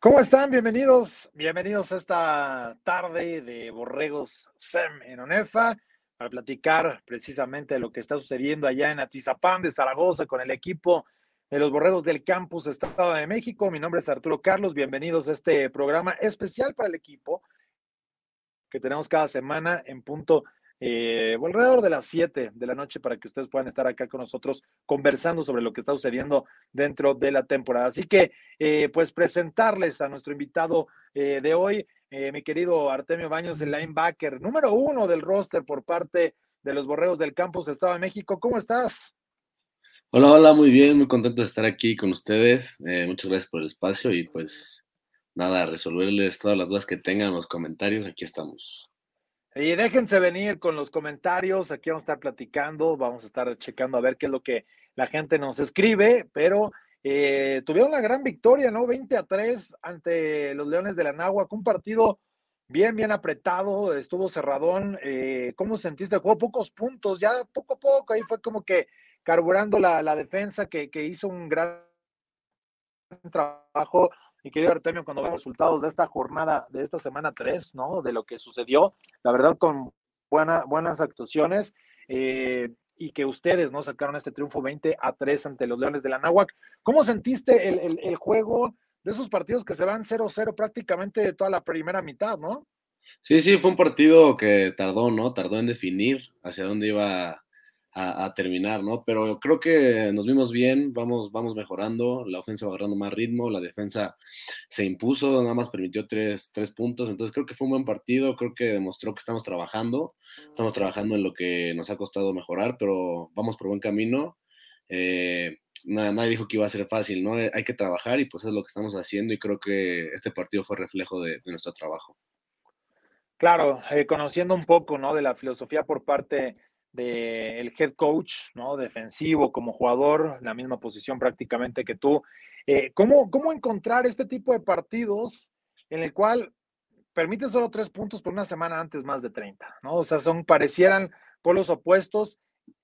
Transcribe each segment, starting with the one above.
¿Cómo están? Bienvenidos, bienvenidos a esta tarde de Borregos SEM en ONEFA para platicar precisamente de lo que está sucediendo allá en Atizapán de Zaragoza con el equipo de los Borregos del Campus Estado de México. Mi nombre es Arturo Carlos, bienvenidos a este programa especial para el equipo que tenemos cada semana en punto eh, alrededor de las 7 de la noche para que ustedes puedan estar acá con nosotros conversando sobre lo que está sucediendo dentro de la temporada. Así que, eh, pues, presentarles a nuestro invitado eh, de hoy, eh, mi querido Artemio Baños, el linebacker número uno del roster por parte de los Borreos del Campus Estado de México. ¿Cómo estás? Hola, hola, muy bien, muy contento de estar aquí con ustedes. muchas gracias por el espacio y pues nada, resolverles todas las dudas que tengan en los comentarios. Aquí estamos. Y déjense venir con los comentarios, aquí vamos a estar platicando, vamos a estar checando a ver qué es lo que la gente nos escribe, pero eh, tuvieron una gran victoria, ¿no? 20 a 3 ante los Leones de la Náhuac, un partido bien, bien apretado, estuvo cerradón. Eh, ¿Cómo sentiste el juego? Pocos puntos, ya poco a poco, ahí fue como que carburando la, la defensa que, que hizo un gran trabajo mi querido Artemio, cuando vemos resultados de esta jornada, de esta semana 3, ¿no? De lo que sucedió, la verdad, con buena, buenas actuaciones, eh, y que ustedes, ¿no? Sacaron este triunfo 20 a 3 ante los Leones de la Náhuac. ¿Cómo sentiste el, el, juego de esos partidos que se van 0-0 prácticamente toda la primera mitad, ¿no? Sí, sí, fue un partido que tardó, ¿no? Tardó en definir hacia dónde iba a, terminar, ¿no? Pero creo que nos vimos bien, vamos, vamos mejorando, la ofensa va agarrando más ritmo, la defensa se impuso, nada más permitió tres, tres puntos, entonces creo que fue un buen partido, creo que demostró que estamos trabajando, estamos trabajando en lo que nos ha costado mejorar, pero vamos por buen camino. Eh, nadie dijo que iba a ser fácil, ¿no? Hay que trabajar y pues es lo que estamos haciendo y creo que este partido fue reflejo de, nuestro trabajo. Claro, eh, conociendo un poco, ¿no? De la filosofía por parte del head coach, ¿no? Defensivo como jugador, la misma posición prácticamente que tú. Eh, ¿cómo, ¿Cómo encontrar este tipo de partidos en el cual permite solo tres puntos por una semana antes más de 30, ¿no? O sea, son, parecieran polos opuestos.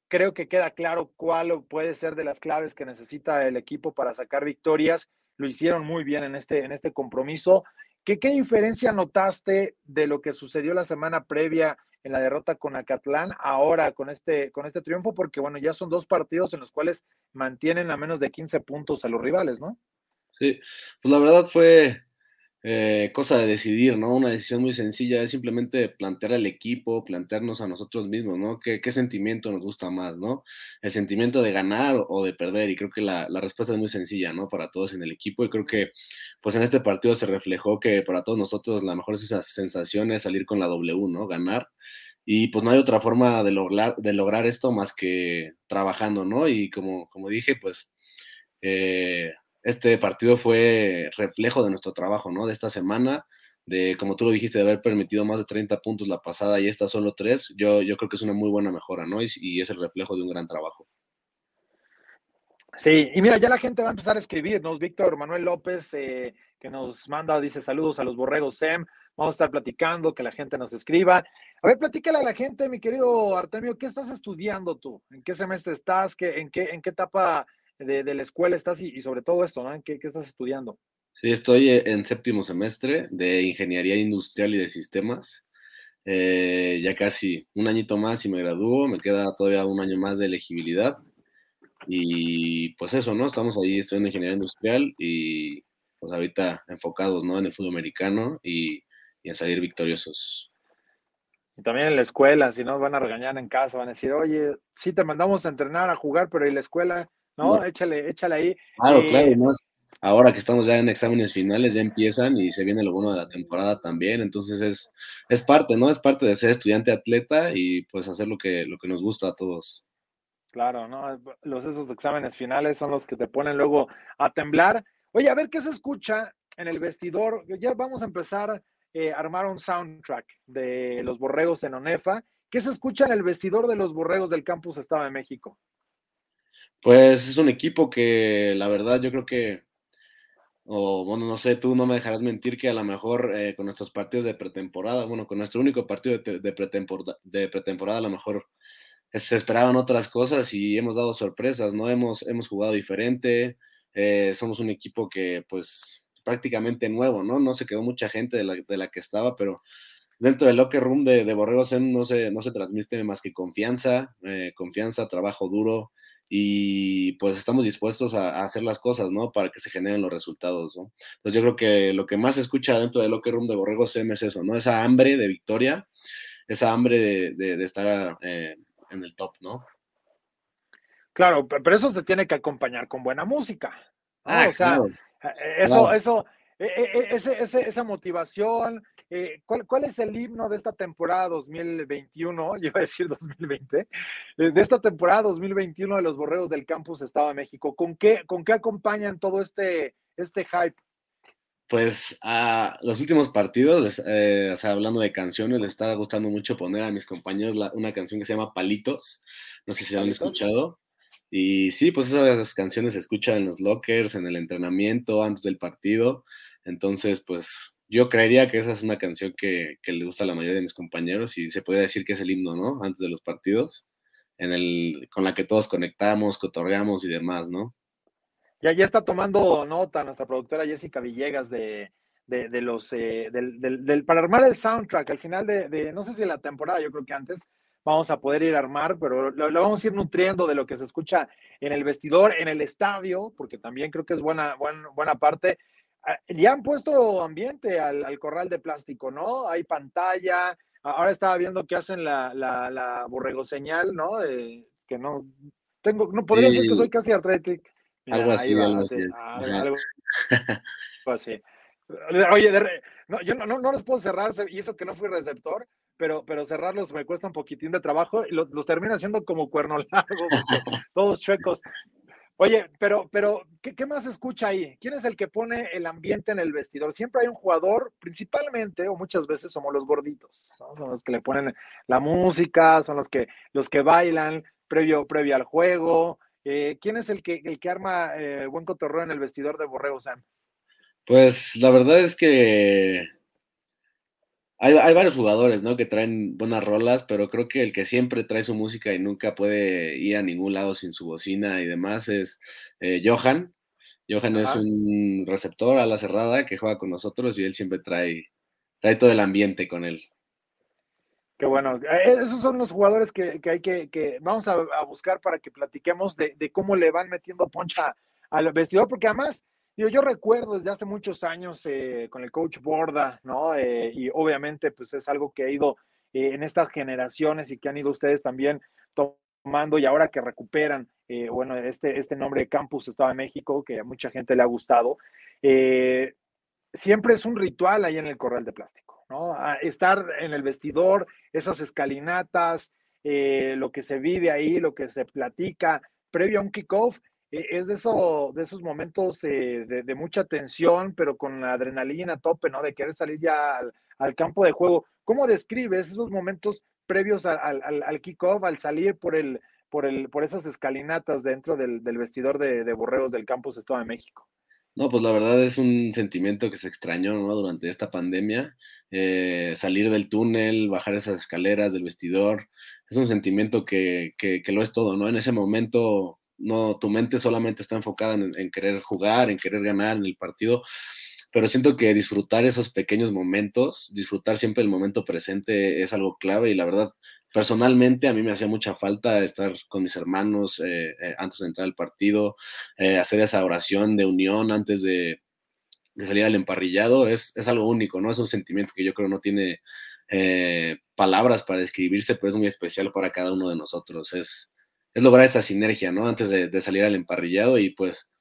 Creo que queda claro cuál puede ser de las claves que necesita el equipo para sacar victorias. Lo hicieron muy bien en este, en este compromiso. ¿Qué, ¿Qué diferencia notaste de lo que sucedió la semana previa en la derrota con Acatlán, ahora con este, con este triunfo, porque bueno, ya son dos partidos en los cuales mantienen a menos de 15 puntos a los rivales, ¿no? Sí, pues la verdad fue eh, cosa de decidir, ¿no? Una decisión muy sencilla, es simplemente plantear al equipo, plantearnos a nosotros mismos, ¿no? ¿Qué, qué sentimiento nos gusta más, ¿no? El sentimiento de ganar o de perder, y creo que la, la, respuesta es muy sencilla, ¿no? Para todos en el equipo, y creo que, pues en este partido se reflejó que para todos nosotros la mejor sensación es salir con la W, ¿no? Ganar, y pues no hay otra forma de lograr, de lograr esto más que trabajando, ¿no? Y como, como dije, pues... Eh, este partido fue reflejo de nuestro trabajo, ¿no? De esta semana, de como tú lo dijiste, de haber permitido más de 30 puntos la pasada y esta solo tres, yo, yo creo que es una muy buena mejora, ¿no? Y, es el reflejo de un gran trabajo. Sí, y mira, ya la gente va a empezar a escribirnos. Víctor Manuel López, eh, que nos manda, dice saludos a los borregos SEM. Vamos a estar platicando, que la gente nos escriba. A ver, platícale a la gente, mi querido Artemio, ¿qué estás estudiando tú? ¿En qué semestre estás? ¿Qué, en, qué, ¿En qué etapa de, la escuela estás y, sobre todo esto, ¿no? ¿Qué, ¿Qué, estás estudiando? Sí, estoy eh, en séptimo semestre de Ingeniería Industrial y de Sistemas. Eh, ya casi un añito más y me gradúo, me queda todavía un año más de elegibilidad. Y pues eso, ¿no? Estamos ahí, estoy en Ingeniería Industrial y pues ahorita enfocados, ¿no? En el fútbol americano y, y en salir victoriosos. Y también en la escuela, si no van a regañar en casa, van a decir, oye, sí te mandamos a entrenar, a jugar, pero en la escuela ¿no? Échale, échale ahí. Claro, eh, claro, ¿no? Ahora que estamos ya en exámenes finales, ya empiezan y se viene lo bueno de la temporada también, entonces es, es parte, ¿no? Es parte de ser estudiante atleta y pues hacer lo que, lo que nos gusta a todos. Claro, ¿no? Los esos exámenes finales son los que te ponen luego a temblar. Oye, a ver qué se escucha en el vestidor. Ya vamos a empezar eh, armar un soundtrack de los borregos en Onefa. ¿Qué se escucha en el vestidor de los borregos del campus Estado de México? Pues es un equipo que la verdad yo creo que, o bueno, no sé, tú no me dejarás mentir que a lo mejor eh, con nuestros partidos de pretemporada, bueno, con nuestro único partido de, pretemporada, de pretemporada, a lo mejor se esperaban otras cosas y hemos dado sorpresas, ¿no? Hemos, hemos jugado diferente, eh, somos un equipo que pues prácticamente nuevo, ¿no? No se quedó mucha gente de la, de la que estaba, pero dentro del locker room de, de Borrego no se, no se transmite más que confianza, eh, confianza, trabajo duro, y pues estamos dispuestos a, hacer las cosas, ¿no? Para que se generen los resultados, ¿no? Entonces yo creo que lo que más se escucha dentro del locker room de Borrego CM es eso, ¿no? Esa hambre de victoria, esa hambre de, estar eh, en el top, ¿no? Claro, pero eso se tiene que acompañar con buena música. Ah, o sea, e, eso, eso, e, e, esa motivación, eh, ¿cuál, es el himno de esta temporada 2021? Yo iba a decir 2020, eh, de esta temporada 2021 de los Borreos del Campus Estado de México. ¿Con qué, con qué acompañan todo este, este hype? Pues a los últimos partidos, eh, o sea, hablando de canciones, les estaba gustando mucho poner a mis compañeros una canción que se llama Palitos. No sé si han escuchado. Y sí, pues esas canciones se escuchan en los lockers, en el entrenamiento, antes del partido. Entonces, pues yo creería que esa es una canción que, le gusta a la mayoría de mis compañeros y se podría decir que es el himno, ¿no? Antes de los partidos, en el, con la que todos conectamos, cotorreamos y demás, ¿no? Ya, ya está tomando nota nuestra productora Jessica Villegas de, los, eh, del, para armar el soundtrack, al final de, no sé si la temporada, yo creo que antes, vamos a poder ir a armar, pero lo, vamos a ir nutriendo de lo que se escucha en el vestidor, en el estadio, porque también creo que es buena, buena, buena parte. Ah, ya han puesto ambiente al, corral de plástico, ¿no? Hay pantalla. Ahora estaba viendo que hacen la, la, borrego señal, ¿no? que no tengo, no podría decir que soy casi artrético. algo así, algo así. así. Oye, no, yo no, no, los puedo cerrar, y eso que no fui receptor, pero, pero cerrarlos me cuesta un poquitín de trabajo y los, los termino haciendo como cuerno largo, todos chuecos. Oye, pero, pero ¿qué, más escucha ahí? ¿Quién es el que pone el ambiente en el vestidor? Siempre hay un jugador, principalmente, o muchas veces somos los gorditos, son los que le ponen la música, son los que, los que bailan previo, previo al juego. Eh, ¿Quién es el que, el que arma eh, buen cotorreo en el vestidor de Borrego Sam? Pues la verdad es que hay, varios jugadores, ¿no? Que traen buenas rolas, pero creo que el que siempre trae su música y nunca puede ir a ningún lado sin su bocina y demás es eh, Johan. Johan es un receptor a la cerrada que juega con nosotros y él siempre trae, trae todo el ambiente con él. Qué bueno. Eh, esos son los jugadores que, hay que, que vamos a, buscar para que platiquemos de, de, cómo le van metiendo poncha al vestidor, porque además yo recuerdo desde hace muchos años eh, con el coach Borda, ¿no? Eh, y obviamente pues es algo que ha ido eh, en estas generaciones y que han ido ustedes también tomando y ahora que recuperan, bueno, este, este nombre de Campus Estado de México, que a mucha gente le ha gustado, siempre es un ritual ahí en el corral de plástico, ¿no? estar en el vestidor, esas escalinatas, lo que se vive ahí, lo que se platica previo a un kickoff es de, eso, de esos momentos eh, de, mucha tensión, pero con la adrenalina a tope, ¿no? De querer salir ya al, campo de juego. ¿Cómo describes esos momentos previos al, al, kickoff, al salir por, el, por, el, por esas escalinatas dentro del, vestidor de, borreos del campus Estado de México? No, pues la verdad es un sentimiento que se extrañó ¿no? durante esta pandemia. Eh, salir del túnel, bajar esas escaleras del vestidor, es un sentimiento que, que, que, lo es todo, ¿no? En ese momento no, tu mente solamente está enfocada en, querer jugar, en querer ganar en el partido, pero siento que disfrutar esos pequeños momentos, disfrutar siempre el momento presente es algo clave y la verdad, personalmente a mí me hacía mucha falta estar con mis hermanos eh, eh, antes de entrar al partido, eh, hacer esa oración de unión antes de, salir al emparrillado, es, es, algo único, ¿no? Es un sentimiento que yo creo no tiene palabras para describirse, pero es muy especial para cada uno de nosotros. Es, es lograr esa sinergia, ¿no? Antes de, salir al emparrillado y pues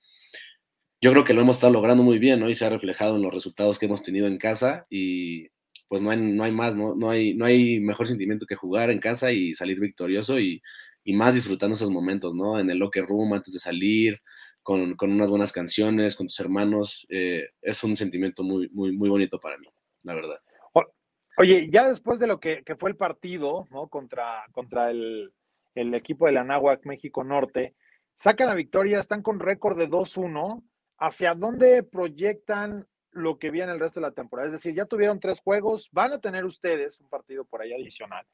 yo creo que lo hemos estado logrando muy bien, ¿no? Y se ha reflejado en los resultados que hemos tenido en casa y pues no hay, no hay más, ¿no? No hay, no hay mejor sentimiento que jugar en casa y salir victorioso y, más disfrutando esos momentos, ¿no? En el locker room antes de salir, con, unas buenas canciones, con tus hermanos, eh, es un sentimiento muy, muy, muy bonito para mí, la verdad. Oye, ya después de lo que, fue el partido, ¿no? Contra, contra el, el equipo de la Náhuac México Norte, sacan la victoria, están con récord de 2-1. ¿Hacia dónde proyectan lo que viene el resto de la temporada? Es decir, ya tuvieron tres juegos, van a tener ustedes un partido por ahí adicional.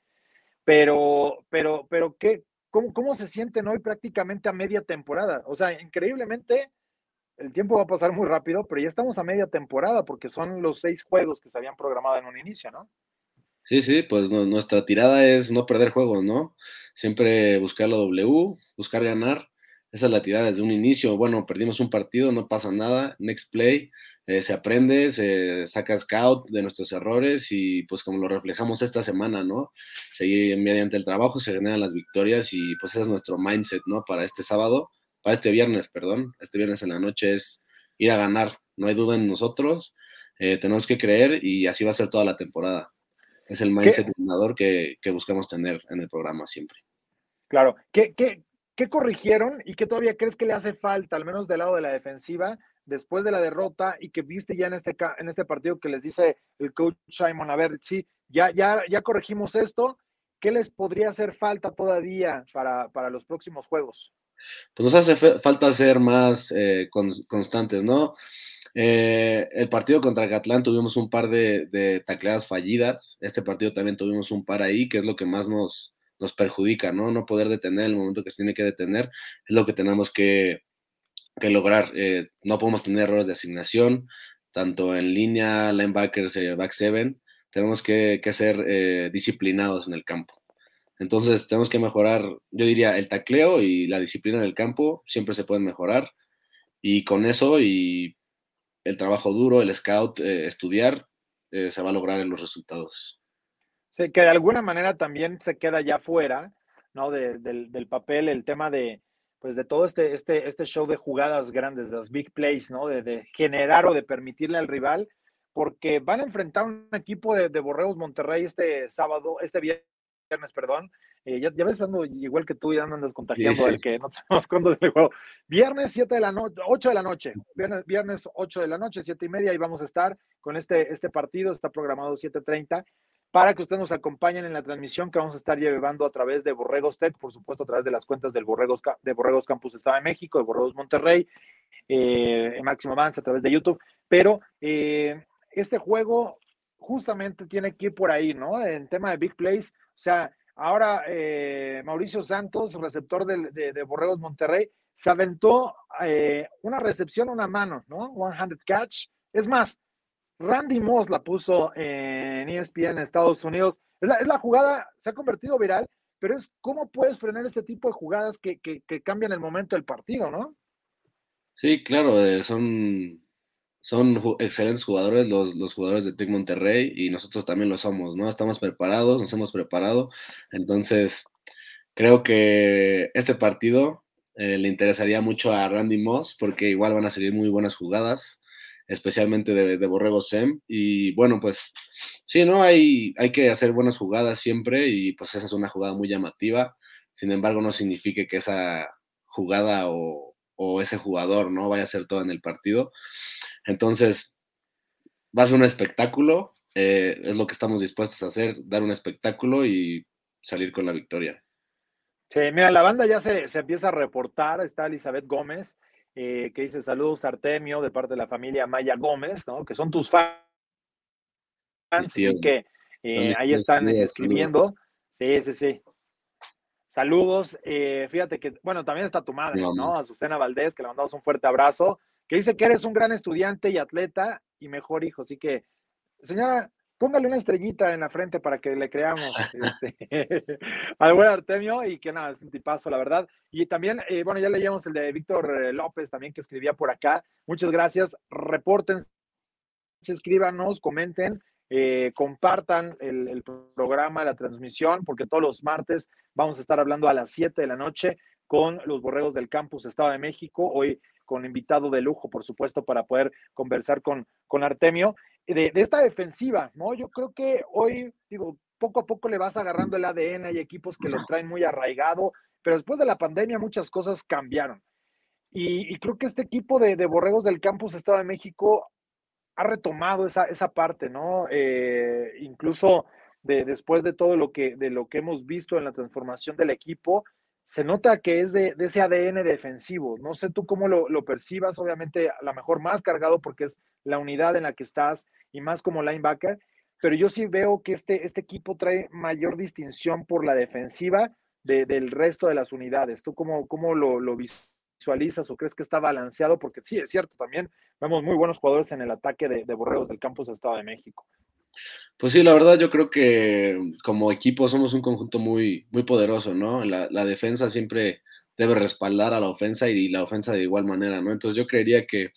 Pero, pero, pero, ¿qué, cómo, ¿cómo se sienten hoy prácticamente a media temporada? O sea, increíblemente, el tiempo va a pasar muy rápido, pero ya estamos a media temporada porque son los seis juegos que se habían programado en un inicio, ¿no? Sí, sí, pues nuestra tirada es no perder juegos, ¿no? Siempre buscar la W, buscar ganar. Esa es la tirada desde un inicio. Bueno, perdimos un partido, no pasa nada. Next play, eh, se aprende, se saca scout de nuestros errores y pues como lo reflejamos esta semana, ¿no? Seguir mediante el trabajo se generan las victorias y pues ese es nuestro mindset, ¿no? Para este sábado, para este viernes, perdón. Este viernes en la noche es ir a ganar. No hay duda en nosotros. Eh, tenemos que creer y así va a ser toda la temporada. Es el mindset ganador que, que buscamos tener en el programa siempre. Claro. ¿Qué, qué, qué corrigieron y qué todavía crees que le hace falta, al menos del lado de la defensiva, después de la derrota y que viste ya en este, en este partido que les dice el coach Simon, a ver, sí, ya, ya, ya corregimos esto, ¿qué les podría hacer falta todavía para, para los próximos juegos? Pues nos hace falta ser más eh, constantes, ¿no? Eh, el partido contra Catlán tuvimos un par de, de, tacleadas fallidas. Este partido también tuvimos un par ahí, que es lo que más nos, nos perjudica, ¿no? No poder detener el momento que se tiene que detener es lo que tenemos que, lograr. Eh, no podemos tener errores de asignación, tanto en línea, linebackers, eh, back seven. Tenemos que, ser eh, disciplinados en el campo. Entonces tenemos que mejorar, yo diría, el tacleo y la disciplina en el campo siempre se pueden mejorar. Y con eso y el trabajo duro, el scout, estudiar, se va a lograr en los resultados que de alguna manera también se queda ya fuera, ¿no? del, papel el tema de, pues de todo este, este, este show de jugadas grandes, de las big plays, ¿no? De, generar o de permitirle al rival, porque van a enfrentar un equipo de, de Borreos Monterrey este sábado, este viernes, perdón. Eh, ya, ya, ves, ando igual que tú, ya andas contagiando el que no tenemos cuándo del juego. Viernes 7 de la noche, 8 de la noche, viernes, viernes 8 de la noche, 7 y media, y vamos a estar con este, este partido, está programado 7.30 para que ustedes nos acompañen en la transmisión que vamos a estar llevando a través de Borregos Tech, por supuesto a través de las cuentas del Borregos, de Borregos Campus Estado de México, de Borregos Monterrey, eh, Máximo Avance a través de YouTube, pero eh, este juego justamente tiene que ir por ahí, ¿no? En tema de Big Plays, o sea, ahora eh, Mauricio Santos, receptor de, de, Borregos Monterrey, se aventó eh, una recepción, una mano, ¿no? One-handed catch. Es más, Randy Moss la puso en ESPN en Estados Unidos. Es la, jugada, se ha convertido viral, pero es cómo puedes frenar este tipo de jugadas que, cambian el momento del partido, ¿no? Sí, claro, eh, son, son excelentes jugadores los, los jugadores de Tec Monterrey y nosotros también lo somos, ¿no? Estamos preparados, nos hemos preparado. Entonces, creo que este partido eh, le interesaría mucho a Randy Moss porque igual van a salir muy buenas jugadas especialmente de, de, Borrego Sem. Y bueno, pues sí, ¿no? Hay, hay que hacer buenas jugadas siempre y pues esa es una jugada muy llamativa. Sin embargo, no significa que esa jugada o, ese jugador no vaya a ser todo en el partido. Entonces, va a ser un espectáculo, eh, es lo que estamos dispuestos a hacer, dar un espectáculo y salir con la victoria. Sí, mira, la banda ya se, se empieza a reportar, está Elizabeth Gómez, eh, que dice saludos Artemio de parte de la familia Maya Gómez, ¿no? Que son tus fans, así que eh, ahí están escribiendo. Sí, sí, sí. Saludos. Eh, fíjate que, bueno, también está tu madre, ¿no? Azucena Valdés, que le mandamos un fuerte abrazo, que dice que eres un gran estudiante y atleta y mejor hijo. Así que, señora, póngale una estrellita en la frente para que le creamos este, al buen Artemio y que nada, es un tipazo, la verdad. Y también, eh, bueno, ya leíamos el de Víctor eh, López también que escribía por acá. Muchas gracias. Reporten, escríbanos, comenten. Eh, compartan el, el, programa, la transmisión, porque todos los martes vamos a estar hablando a las 7 de la noche con los borregos del campus Estado de México. Hoy con invitado de lujo, por supuesto, para poder conversar con, con Artemio de, esta defensiva, ¿no? Yo creo que hoy, digo, poco a poco le vas agarrando el ADN, hay equipos que lo traen muy arraigado, pero después de la pandemia muchas cosas cambiaron. Y, creo que este equipo de, Borregos del Campus Estado de México ha retomado esa, esa parte, ¿no? Eh, incluso de, después de todo lo que, de lo que hemos visto en la transformación del equipo, se nota que es de, ese ADN defensivo. No sé tú cómo lo, percibas, obviamente a lo mejor más cargado porque es la unidad en la que estás y más como linebacker, pero yo sí veo que este, este equipo trae mayor distinción por la defensiva del resto de las unidades. ¿Tú cómo, cómo lo, visualizas o crees que está balanceado? Porque sí, es cierto, también vemos muy buenos jugadores en el ataque de, de Borregos del Campus Estado de México. Pues sí, la verdad yo creo que como equipo somos un conjunto muy, muy poderoso, ¿no? La, defensa siempre debe respaldar a la ofensa y la ofensa de igual manera, ¿no? Entonces yo creería que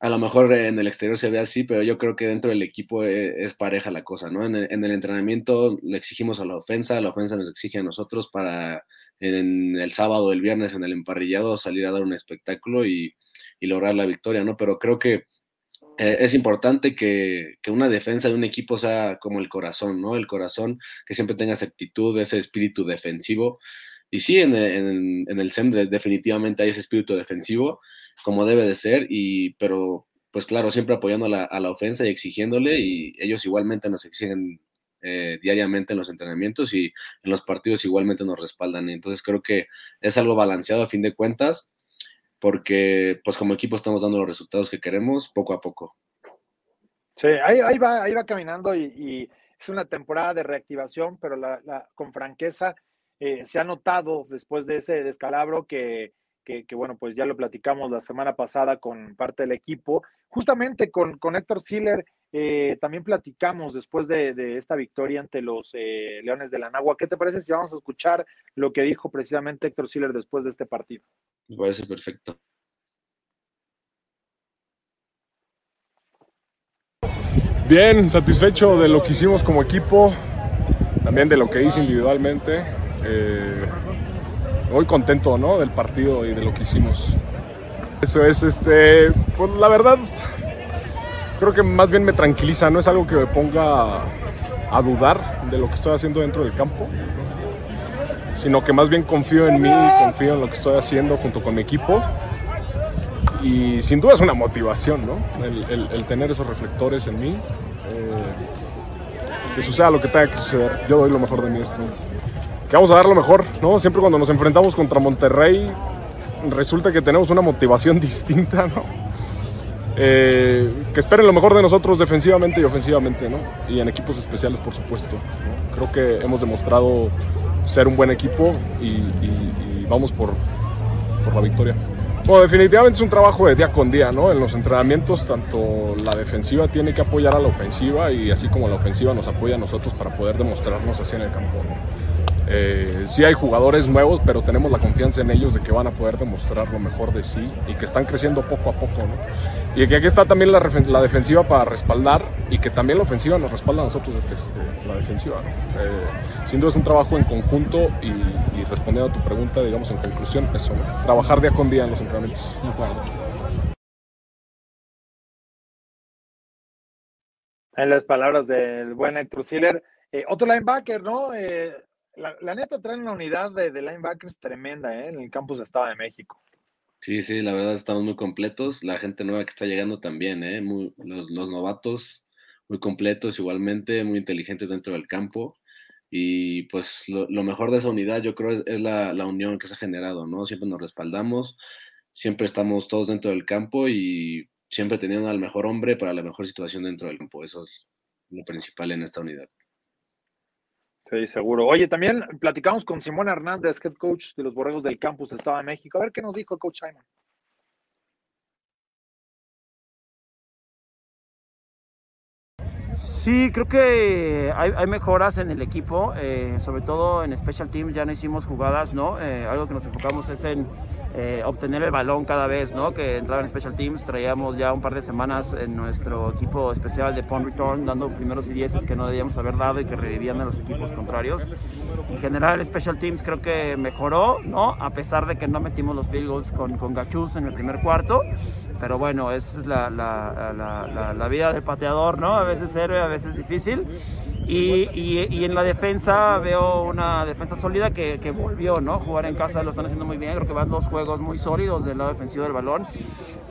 a lo mejor en el exterior se ve así, pero yo creo que dentro del equipo e, es, pareja la cosa, ¿no? En el, en el, entrenamiento le exigimos a la ofensa, la ofensa nos exige a nosotros para en el sábado, el viernes en el emparrillado salir a dar un espectáculo y lograr la victoria, ¿no? Pero creo que eh, es importante que, que, una defensa de un equipo sea como el corazón, ¿no? El corazón que siempre tenga esa actitud, ese espíritu defensivo. Y sí, en, en, el SEM definitivamente hay ese espíritu defensivo, como debe de ser, y, pero pues claro, siempre apoyando a la, a ofensa y exigiéndole, y ellos igualmente nos exigen eh, diariamente en los entrenamientos y en los partidos igualmente nos respaldan. Entonces creo que es algo balanceado a fin de cuentas porque pues como equipo estamos dando los resultados que queremos poco a poco. Sí, ahí, ahí va, ahí va caminando y, es una temporada de reactivación, pero la, la, con franqueza eh, se ha notado después de ese descalabro que, que, que, bueno, pues ya lo platicamos la semana pasada con parte del equipo, justamente con, con Héctor Siller. Eh, también platicamos después de, de, esta victoria ante los eh, Leones de la Nagua. ¿Qué te parece si vamos a escuchar lo que dijo precisamente Héctor Siller después de este partido? Me parece perfecto. Bien, satisfecho de lo que hicimos como equipo, también de lo que hice individualmente. Eh, muy contento ¿no? del partido y de lo que hicimos. Eso es, este, pues la verdad, creo que más bien me tranquiliza, no es algo que me ponga a dudar de lo que estoy haciendo dentro del campo sino que más bien confío en mí, confío en lo que estoy haciendo junto con mi equipo. Y sin duda es una motivación, ¿no? El tener esos reflectores en mí. Eh, que suceda lo que tenga que suceder. Yo doy lo mejor de mí esto. Que vamos a dar lo mejor, ¿no? Siempre cuando nos enfrentamos contra Monterrey, resulta que tenemos una motivación distinta, ¿no? Eh, que esperen lo mejor de nosotros defensivamente y ofensivamente, ¿no? Y en equipos especiales, por supuesto. ¿no? Creo que hemos demostrado ser un buen equipo y, y, y vamos por, por, la victoria. Bueno, definitivamente es un trabajo de día con día, ¿no? En los entrenamientos, tanto la defensiva tiene que apoyar a la ofensiva y así como la ofensiva nos apoya a nosotros para poder demostrarnos así en el campo, ¿no? Eh, sí hay jugadores nuevos, pero tenemos la confianza en ellos de que van a poder demostrar lo mejor de sí y que están creciendo poco a poco, ¿no? Y que aquí está también la, la defensiva para respaldar y que también la ofensiva nos respalda a nosotros, este, la defensiva, ¿no? eh, sin duda es un trabajo en conjunto y, y, respondiendo a tu pregunta, digamos en conclusión, eso, ¿no? Trabajar día con día en los entrenamientos. En las palabras del buen Héctor Siller, eh, otro linebacker, ¿no? Eh, la, neta traen una unidad de, linebackers tremenda ¿eh? en el campus de Estado de México. Sí, sí, la verdad estamos muy completos. La gente nueva que está llegando también, ¿eh? Muy, los, novatos muy completos igualmente, muy inteligentes dentro del campo. Y pues lo, lo mejor de esa unidad yo creo es, es la, la, unión que se ha generado, ¿no? Siempre nos respaldamos, siempre estamos todos dentro del campo y siempre teniendo al mejor hombre para la mejor situación dentro del campo. Eso es lo principal en esta unidad. Sí, seguro. Oye, también platicamos con Simón Hernández, head coach de los Borregos del Campus del Estado de México. A ver qué nos dijo el coach Simon. Sí, creo que hay, mejoras en el equipo, eh, sobre todo en Special Teams ya no hicimos jugadas, ¿no? Eh, algo que nos enfocamos es en eh, obtener el balón cada vez, ¿no? Que entraba en Special Teams, traíamos ya un par de semanas en nuestro equipo especial de Punt Return, dando primeros y dieces que no debíamos haber dado y que revivían a los equipos contrarios. En general, Special Teams creo que mejoró, ¿no? A pesar de que no metimos los field goals con, con Gachus en el primer cuarto, pero bueno, es la, la, la, la, vida del pateador, ¿no? A veces héroe, a veces difícil. Y, y, y, en la defensa veo una defensa sólida que, que, volvió, ¿no? Jugar en casa lo están haciendo muy bien, creo que van dos juegos muy sólidos del lado defensivo del balón.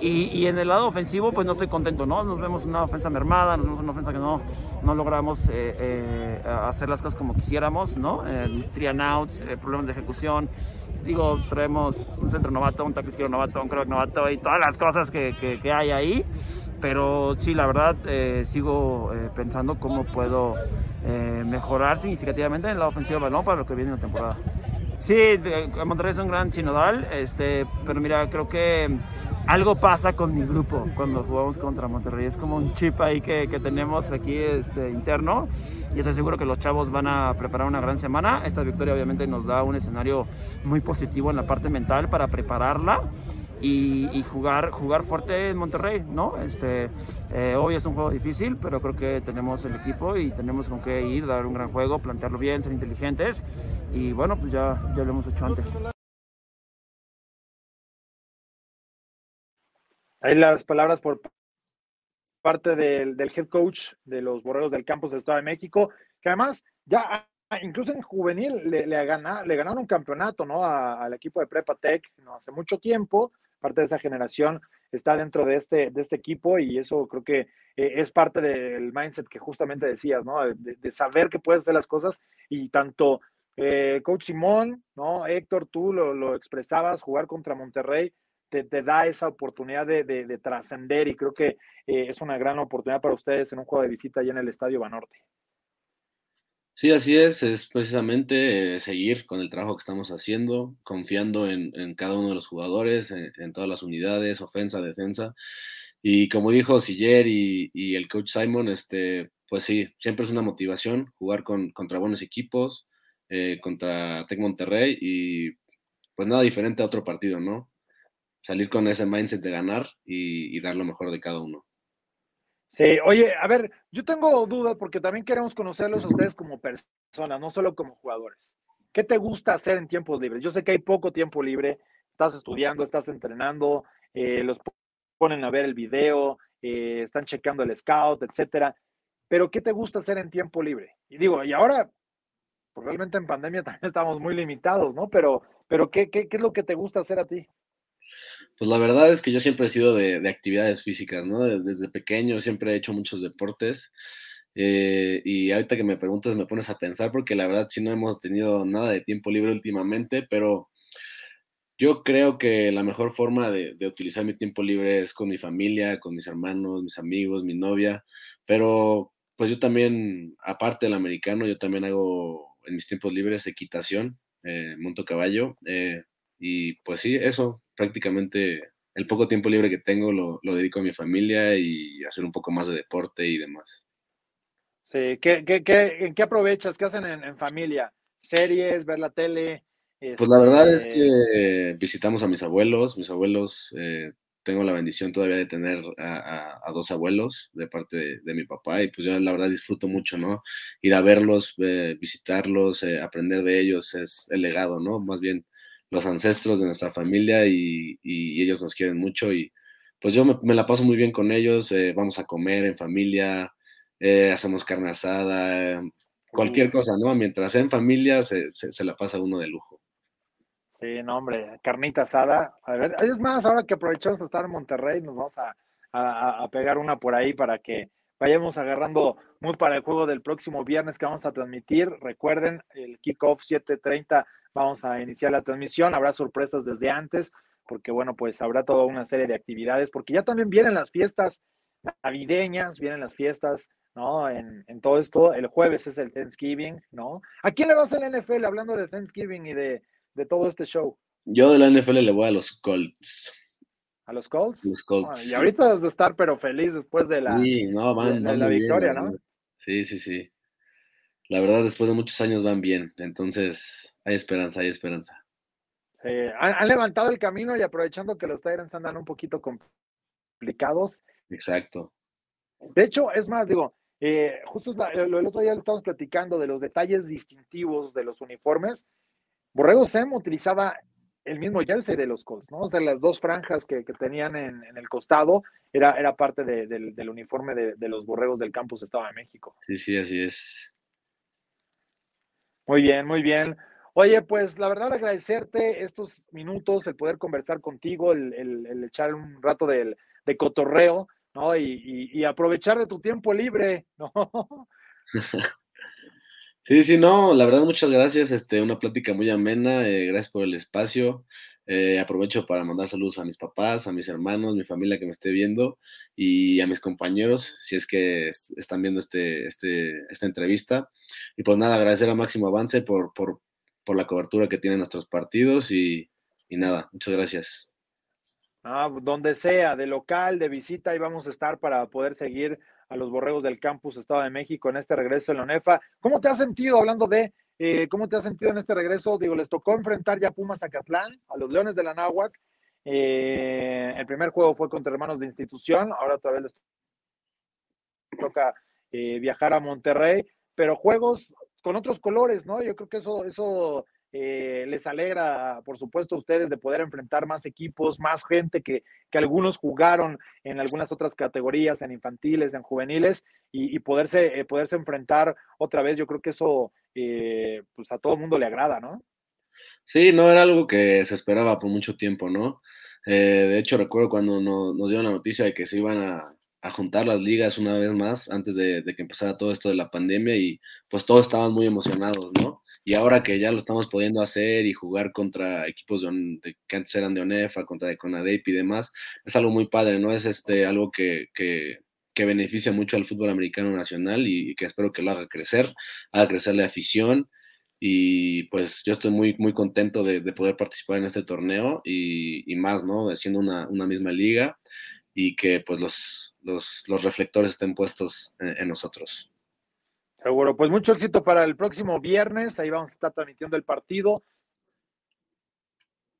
Y, en el lado ofensivo, pues no estoy contento, ¿no? Nos vemos una ofensa mermada, nos vemos una ofensa que no, no logramos eh, eh, hacer las cosas como quisiéramos, ¿no? Eh, outs, problemas de ejecución. Digo, traemos un centro novato, un tackle izquierdo novato, un crack novato y todas las cosas que, que, hay ahí. Pero sí, la verdad, sigo pensando cómo puedo mejorar significativamente en la ofensiva del balón para lo que viene en la temporada. Sí, Monterrey es un gran sinodal, este, pero mira, creo que algo pasa con mi grupo cuando jugamos contra Monterrey. Es como un chip ahí que, que tenemos aquí este, interno y estoy seguro que los chavos van a preparar una gran semana. Esta victoria obviamente nos da un escenario muy positivo en la parte mental para prepararla. Y, y, jugar, jugar fuerte en Monterrey, ¿no? Este, eh, hoy es un juego difícil, pero creo que tenemos el equipo y tenemos con qué ir, dar un gran juego, plantearlo bien, ser inteligentes y bueno, pues ya, ya lo hemos hecho antes. Ahí las palabras por parte del, head coach de los Borreros del Campus del Estado de México, que además ya incluso en juvenil le, ganaron un campeonato ¿no? al equipo de Prepa Tech ¿no? hace mucho tiempo. Parte de esa generación está dentro de este, de este equipo y eso creo que eh, es parte del mindset que justamente decías, ¿no? De, saber que puedes hacer las cosas y tanto eh, Coach Simón, ¿no? Héctor, tú lo, lo expresabas, jugar contra Monterrey te, da esa oportunidad de, trascender y creo que eh, es una gran oportunidad para ustedes en un juego de visita allá en el Estadio Banorte. Sí, así es, es precisamente eh, seguir con el trabajo que estamos haciendo, confiando en, cada uno de los jugadores, en, todas las unidades, ofensa, defensa. Y como dijo Siller y, el coach Simon, este, pues sí, siempre es una motivación jugar con, contra buenos equipos, eh, contra Tec Monterrey y pues nada diferente a otro partido, ¿no? salir con ese mindset de ganar y, dar lo mejor de cada uno. Sí, oye, a ver, yo tengo dudas porque también queremos conocerlos a ustedes como personas, no solo como jugadores. ¿Qué te gusta hacer en tiempos libres? Yo sé que hay poco tiempo libre, estás estudiando, estás entrenando, eh, los ponen a ver el video, eh, están chequeando el scout, etcétera. Pero ¿qué te gusta hacer en tiempo libre? Y digo, y ahora, pues realmente en pandemia también estamos muy limitados, ¿no? Pero, pero ¿qué, qué, qué es lo que te gusta hacer a ti? Pues la verdad es que yo siempre he sido de, actividades físicas, ¿no? Desde, pequeño siempre he hecho muchos deportes. Eh, y ahorita que me preguntas me pones a pensar porque la verdad sí no hemos tenido nada de tiempo libre últimamente, pero yo creo que la mejor forma de, utilizar mi tiempo libre es con mi familia, con mis hermanos, mis amigos, mi novia, pero pues yo también, aparte del americano, yo también hago en mis tiempos libres equitación, eh, monto caballo, eh, y pues sí, eso, prácticamente el poco tiempo libre que tengo lo, dedico a mi familia y hacer un poco más de deporte y demás. Sí, ¿qué, qué, qué, ¿en qué aprovechas? ¿Qué hacen en, familia? ¿Series? ¿Ver la tele? Pues la verdad es este que visitamos a mis abuelos. Mis abuelos, eh, tengo la bendición todavía de tener a, dos abuelos de parte de, mi papá y pues yo la verdad disfruto mucho, ¿no? Ir a verlos, eh, visitarlos, eh, aprender de ellos es el legado, ¿no? Más bien los ancestros de nuestra familia y, ellos nos quieren mucho y pues yo me, la paso muy bien con ellos, eh, vamos a comer en familia, eh, hacemos carne asada, cualquier cosa, ¿no? Mientras sea en familia se, la pasa uno de lujo. Sí, no, hombre, carnita asada. A ver, es más, ahora que aprovechamos de estar en Monterrey, nos vamos a, a, pegar una por ahí para que vayamos agarrando mood para el juego del próximo viernes que vamos a transmitir. Recuerden, el kickoff 7:30 Vamos a iniciar la transmisión, habrá sorpresas desde antes, porque bueno, pues habrá toda una serie de actividades, porque ya también vienen las fiestas navideñas, vienen las fiestas, ¿no? En, todo esto, el jueves es el Thanksgiving, ¿no? ¿A quién le vas al NFL hablando de Thanksgiving y de, todo este show? Yo de la NFL le voy a los Colts. ¿A los Colts? Los Colts. y ahorita vas de estar pero feliz después de la, la victoria, ¿no? Sí, sí, sí. La verdad, después de muchos años van bien, entonces hay esperanza, hay esperanza. han, levantado el camino y aprovechando que los Tyrants andan un poquito complicados. Exacto. De hecho, es más, digo, eh, justo el otro día lo estamos platicando de los detalles distintivos de los uniformes. Borrego Sem utilizaba el mismo jersey de los Colts, ¿no? O sea, las dos franjas que, tenían en, el costado era, era parte del, uniforme de, de, los Borregos del campus Estado de México. Sí, sí, así es. Muy bien, muy bien. Oye, pues la verdad agradecerte estos minutos, el poder conversar contigo, el, echar un rato de, de cotorreo, ¿no? Y, aprovechar de tu tiempo libre, ¿no? Sí, sí, no, la verdad muchas gracias, este, una plática muy amena, eh, gracias por el espacio, eh, aprovecho para mandar saludos a mis papás, a mis hermanos, mi familia que me esté viendo y a mis compañeros, si es que están viendo este, este, esta entrevista. Y pues nada, agradecer a Máximo Avance por, por, por la cobertura que tienen nuestros partidos y, y nada, muchas gracias. Ah, donde sea, de local, de visita, ahí vamos a estar para poder seguir a los borregos del campus Estado de México en este regreso en la UNEFA. ¿Cómo te has sentido hablando de eh, cómo te has sentido en este regreso? Digo, les tocó enfrentar ya Pumas Acatlán, a los Leones de la Náhuac. Eh, el primer juego fue contra hermanos de institución, ahora otra vez les toca eh, viajar a Monterrey, pero juegos con otros colores, ¿no? Yo creo que eso, eso eh, les alegra, por supuesto, a ustedes de poder enfrentar más equipos, más gente que, algunos jugaron en algunas otras categorías, en infantiles, en juveniles, y, poderse, eh, poderse enfrentar otra vez. Yo creo que eso eh, pues a todo el mundo le agrada, ¿no? Sí, no era algo que se esperaba por mucho tiempo, ¿no? de hecho, recuerdo cuando nos dieron la noticia de que se iban a, juntar las ligas una vez más antes de, de, que empezara todo esto de la pandemia y pues todos estaban muy emocionados, ¿no? Y ahora que ya lo estamos pudiendo hacer y jugar contra equipos de, que antes eran de ONEFA, contra de CONADEP y demás, es algo muy padre, ¿no? Es este, algo que, que, que beneficia mucho al fútbol americano nacional y, que espero que lo haga crecer, haga crecer la afición. Y pues yo estoy muy, muy contento de, poder participar en este torneo y, y más, ¿no? Siendo una, una, misma liga y que pues los, los, los reflectores estén puestos en nosotros. Seguro, pues mucho éxito para el próximo viernes. Ahí vamos a estar transmitiendo el partido.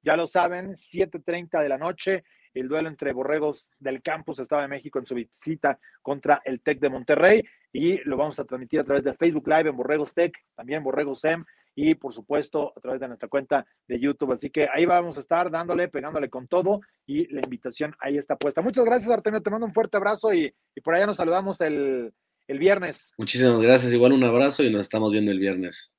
Ya lo saben, 7:30 de la noche, el duelo entre Borregos del Campus Estado de México en su visita contra el TEC de Monterrey. Y lo vamos a transmitir a través de Facebook Live en Borregos Tech, también Borregos SEM y por supuesto a través de nuestra cuenta de YouTube. Así que ahí vamos a estar dándole, pegándole con todo y la invitación ahí está puesta. Muchas gracias, Artemio. Te mando un fuerte abrazo y, y por allá nos saludamos el, el viernes. Muchísimas gracias, igual un abrazo y nos estamos viendo el viernes.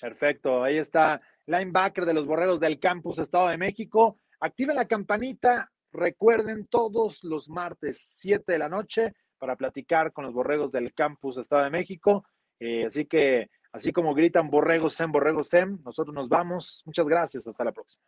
Perfecto, ahí está linebacker de los Borregos del Campus Estado de México. Activa la campanita, recuerden todos los martes 7 de la noche para platicar con los Borregos del Campus Estado de México. Eh, así que, así como gritan Borregos Sem, Borregos Sem, nosotros nos vamos. Muchas gracias, hasta la próxima.